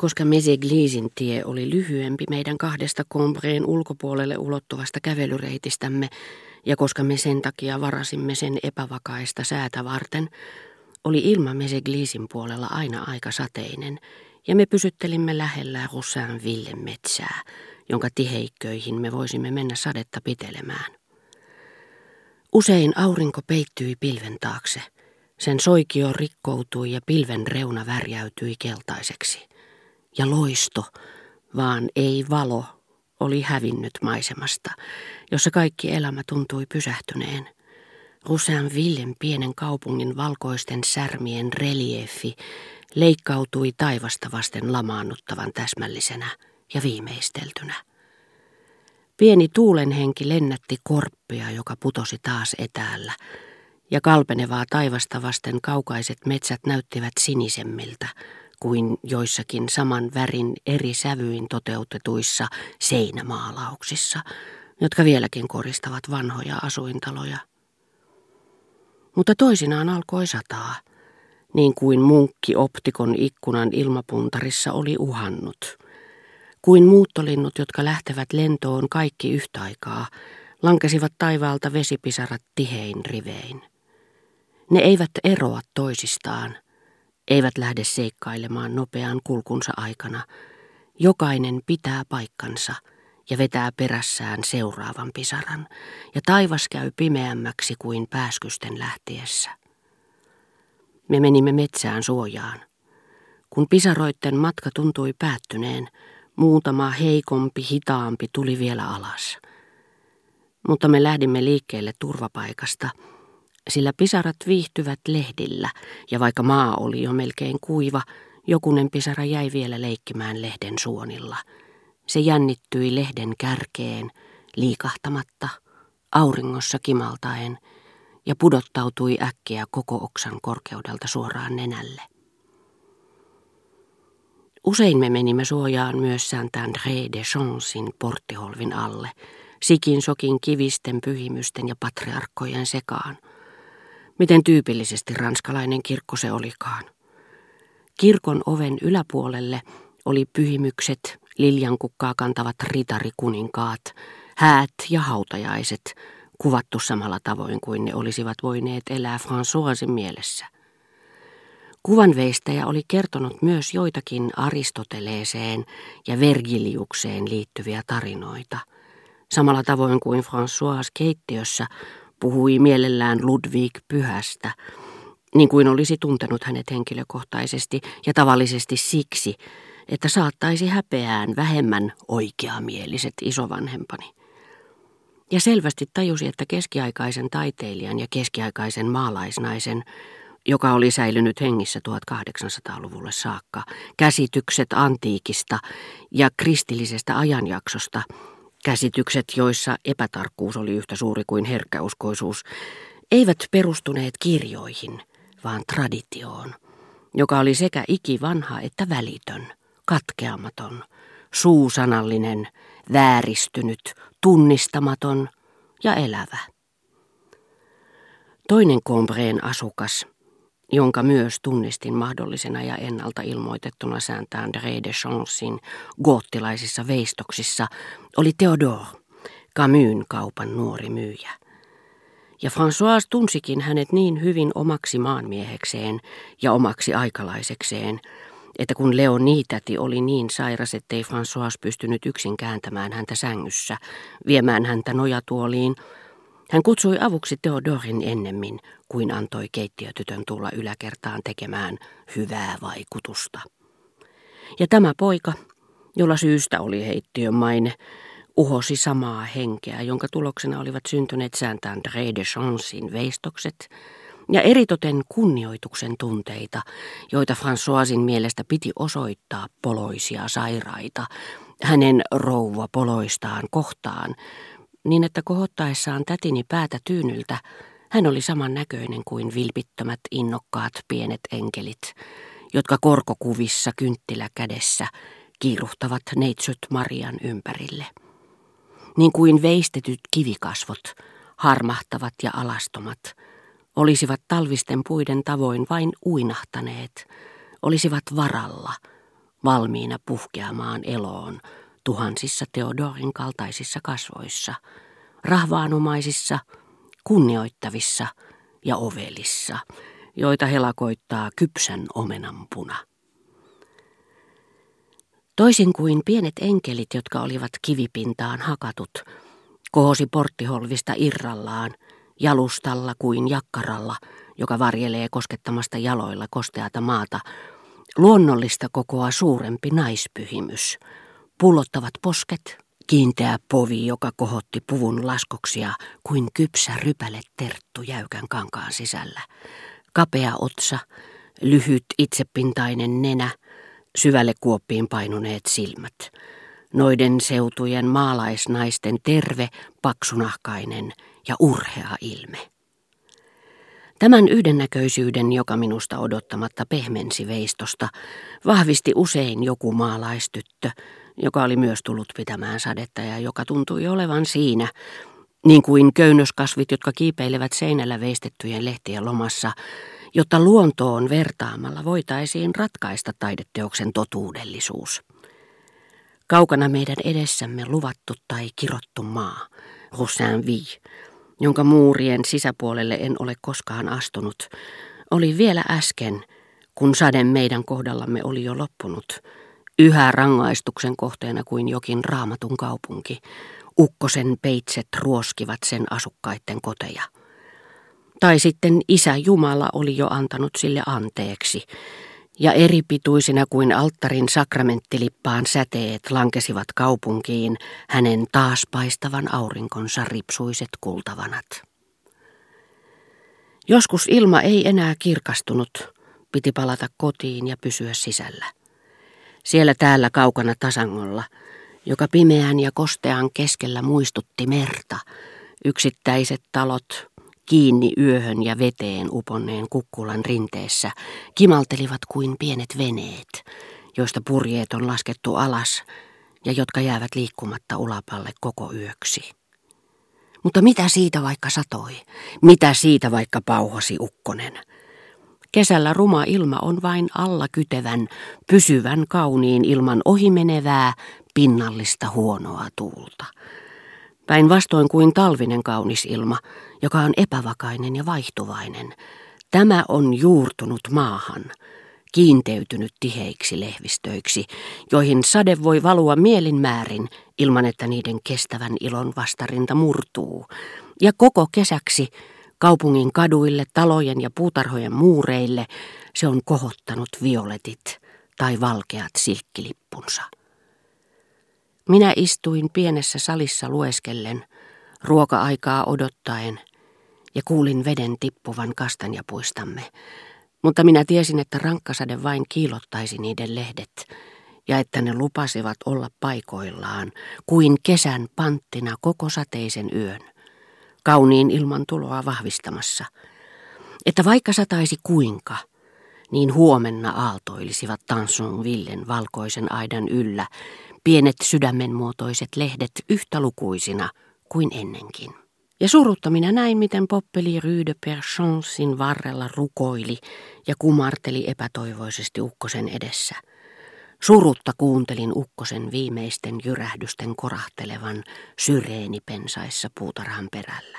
Koska Meseglisin tie oli lyhyempi meidän kahdesta Combreen ulkopuolelle ulottuvasta kävelyreitistämme, ja koska me sen takia varasimme sen epävakaista säätä varten, oli ilma Meseglisin puolella aina aika sateinen, ja me pysyttelimme lähellä Roussainvillen metsää, jonka tiheikköihin me voisimme mennä sadetta pitelemään. Usein aurinko peittyi pilven taakse. Sen soikio rikkoutui ja pilven reuna värjäytyi keltaiseksi. Ja loisto, vaan ei valo, oli hävinnyt maisemasta, jossa kaikki elämä tuntui pysähtyneen. Villen pienen kaupungin valkoisten särmien reliefi leikkautui taivasta vasten lamaannuttavan täsmällisenä ja viimeisteltynä. Pieni tuulenhenki lennätti korppia, joka putosi taas etäällä, ja kalpenevaa taivasta vasten kaukaiset metsät näyttivät sinisemmiltä kuin joissakin saman värin eri sävyin toteutetuissa seinämaalauksissa, jotka vieläkin koristavat vanhoja asuintaloja. Mutta toisinaan alkoi sataa, niin kuin munkki optikon ikkunan ilmapuntarissa oli uhannut – kuin muuttolinnut, jotka lähtevät lentoon kaikki yhtä aikaa, lankesivat taivaalta vesipisarat tihein rivein. Ne eivät eroa toisistaan, eivät lähde seikkailemaan nopean kulkunsa aikana. Jokainen pitää paikkansa ja vetää perässään seuraavan pisaran, ja taivas käy pimeämmäksi kuin pääskysten lähtiessä. Me menimme metsään suojaan. Kun pisaroitten matka tuntui päättyneen, Muutama heikompi, hitaampi tuli vielä alas. Mutta me lähdimme liikkeelle turvapaikasta, sillä pisarat viihtyvät lehdillä, ja vaikka maa oli jo melkein kuiva, jokunen pisara jäi vielä leikkimään lehden suonilla. Se jännittyi lehden kärkeen, liikahtamatta, auringossa kimaltaen, ja pudottautui äkkiä koko oksan korkeudelta suoraan nenälle. Usein me menimme suojaan myös Saint-André de Chansin porttiholvin alle, sikin sokin kivisten pyhimysten ja patriarkkojen sekaan. Miten tyypillisesti ranskalainen kirkko se olikaan. Kirkon oven yläpuolelle oli pyhimykset, liljankukkaa kantavat ritarikuninkaat, häät ja hautajaiset, kuvattu samalla tavoin kuin ne olisivat voineet elää Françoisin mielessä – Kuvanveistäjä oli kertonut myös joitakin Aristoteleeseen ja Vergiliukseen liittyviä tarinoita. Samalla tavoin kuin François keittiössä puhui mielellään Ludwig Pyhästä, niin kuin olisi tuntenut hänet henkilökohtaisesti ja tavallisesti siksi, että saattaisi häpeään vähemmän oikeamieliset isovanhempani. Ja selvästi tajusi, että keskiaikaisen taiteilijan ja keskiaikaisen maalaisnaisen joka oli säilynyt hengissä 1800-luvulle saakka, käsitykset antiikista ja kristillisestä ajanjaksosta, käsitykset, joissa epätarkkuus oli yhtä suuri kuin herkkäuskoisuus, eivät perustuneet kirjoihin, vaan traditioon, joka oli sekä ikivanha että välitön, katkeamaton, suusanallinen, vääristynyt, tunnistamaton ja elävä. Toinen Combreen asukas, jonka myös tunnistin mahdollisena ja ennalta ilmoitettuna sääntään de Chancein goottilaisissa veistoksissa, oli Theodore, Camus kaupan nuori myyjä. Ja François tunsikin hänet niin hyvin omaksi maanmiehekseen ja omaksi aikalaisekseen, että kun Leonitäti oli niin sairas, ettei François pystynyt yksin kääntämään häntä sängyssä, viemään häntä nojatuoliin, hän kutsui avuksi Theodorin ennemmin kuin antoi keittiötytön tulla yläkertaan tekemään hyvää vaikutusta. Ja tämä poika, jolla syystä oli heittiön maine, uhosi samaa henkeä, jonka tuloksena olivat syntyneet sääntään de Chancein veistokset ja eritoten kunnioituksen tunteita, joita Françoisin mielestä piti osoittaa poloisia sairaita, hänen rouva poloistaan kohtaan, niin että kohottaessaan tätini päätä tyynyltä, hän oli saman näköinen kuin vilpittömät innokkaat pienet enkelit, jotka korkokuvissa kynttilä kädessä kiiruhtavat neitsyt Marian ympärille. Niin kuin veistetyt kivikasvot, harmahtavat ja alastomat, olisivat talvisten puiden tavoin vain uinahtaneet, olisivat varalla, valmiina puhkeamaan eloon tuhansissa Theodorin kaltaisissa kasvoissa, rahvaanomaisissa, kunnioittavissa ja ovelissa, joita helakoittaa kypsän omenanpuna. Toisin kuin pienet enkelit, jotka olivat kivipintaan hakatut, kohosi porttiholvista irrallaan, jalustalla kuin jakkaralla, joka varjelee koskettamasta jaloilla kosteata maata, luonnollista kokoa suurempi naispyhimys, pullottavat posket, kiinteä povi, joka kohotti puvun laskoksia kuin kypsä rypäle terttu jäykän kankaan sisällä, kapea otsa, lyhyt itsepintainen nenä, syvälle kuoppiin painuneet silmät, noiden seutujen maalaisnaisten terve, paksunahkainen ja urhea ilme. Tämän yhdennäköisyyden, joka minusta odottamatta pehmensi veistosta, vahvisti usein joku maalaistyttö, joka oli myös tullut pitämään sadetta ja joka tuntui olevan siinä, niin kuin köynnöskasvit, jotka kiipeilevät seinällä veistettyjen lehtien lomassa, jotta luontoon vertaamalla voitaisiin ratkaista taideteoksen totuudellisuus. Kaukana meidän edessämme luvattu tai kirottu maa, Roussainville, jonka muurien sisäpuolelle en ole koskaan astunut, oli vielä äsken, kun sade meidän kohdallamme oli jo loppunut, yhä rangaistuksen kohteena kuin jokin raamatun kaupunki. Ukkosen peitset ruoskivat sen asukkaiden koteja. Tai sitten isä Jumala oli jo antanut sille anteeksi, ja eri pituisina kuin alttarin sakramentilippaan säteet lankesivat kaupunkiin hänen taas paistavan aurinkonsa ripsuiset kultavanat. Joskus ilma ei enää kirkastunut, piti palata kotiin ja pysyä sisällä. Siellä täällä kaukana tasangolla, joka pimeän ja kostean keskellä muistutti merta, yksittäiset talot, kiinni yöhön ja veteen uponneen kukkulan rinteessä, kimaltelivat kuin pienet veneet, joista purjeet on laskettu alas ja jotka jäävät liikkumatta ulapalle koko yöksi. Mutta mitä siitä vaikka satoi? Mitä siitä vaikka pauhasi ukkonen? Kesällä ruma ilma on vain alla kytevän, pysyvän kauniin ilman ohimenevää, pinnallista huonoa tuulta. Päinvastoin kuin talvinen kaunis ilma, joka on epävakainen ja vaihtuvainen. Tämä on juurtunut maahan, kiinteytynyt tiheiksi lehvistöiksi, joihin sade voi valua mielin määrin ilman, että niiden kestävän ilon vastarinta murtuu. Ja koko kesäksi kaupungin kaduille, talojen ja puutarhojen muureille. Se on kohottanut violetit tai valkeat silkkilippunsa. Minä istuin pienessä salissa lueskellen, ruoka-aikaa odottaen, ja kuulin veden tippuvan kastanjapuistamme, mutta minä tiesin, että rankkasade vain kiilottaisi niiden lehdet, ja että ne lupasivat olla paikoillaan, kuin kesän panttina koko sateisen yön, kauniin ilman tuloa vahvistamassa, että vaikka sataisi kuinka, niin huomenna aaltoilisivat Villen valkoisen aidan yllä, pienet sydämenmuotoiset lehdet yhtä lukuisina kuin ennenkin. Ja surutta minä näin, miten Poppeli Ryyde Perchansin varrella rukoili ja kumarteli epätoivoisesti ukkosen edessä. Surutta kuuntelin ukkosen viimeisten jyrähdysten korahtelevan syreeni pensaissa puutarhan perällä.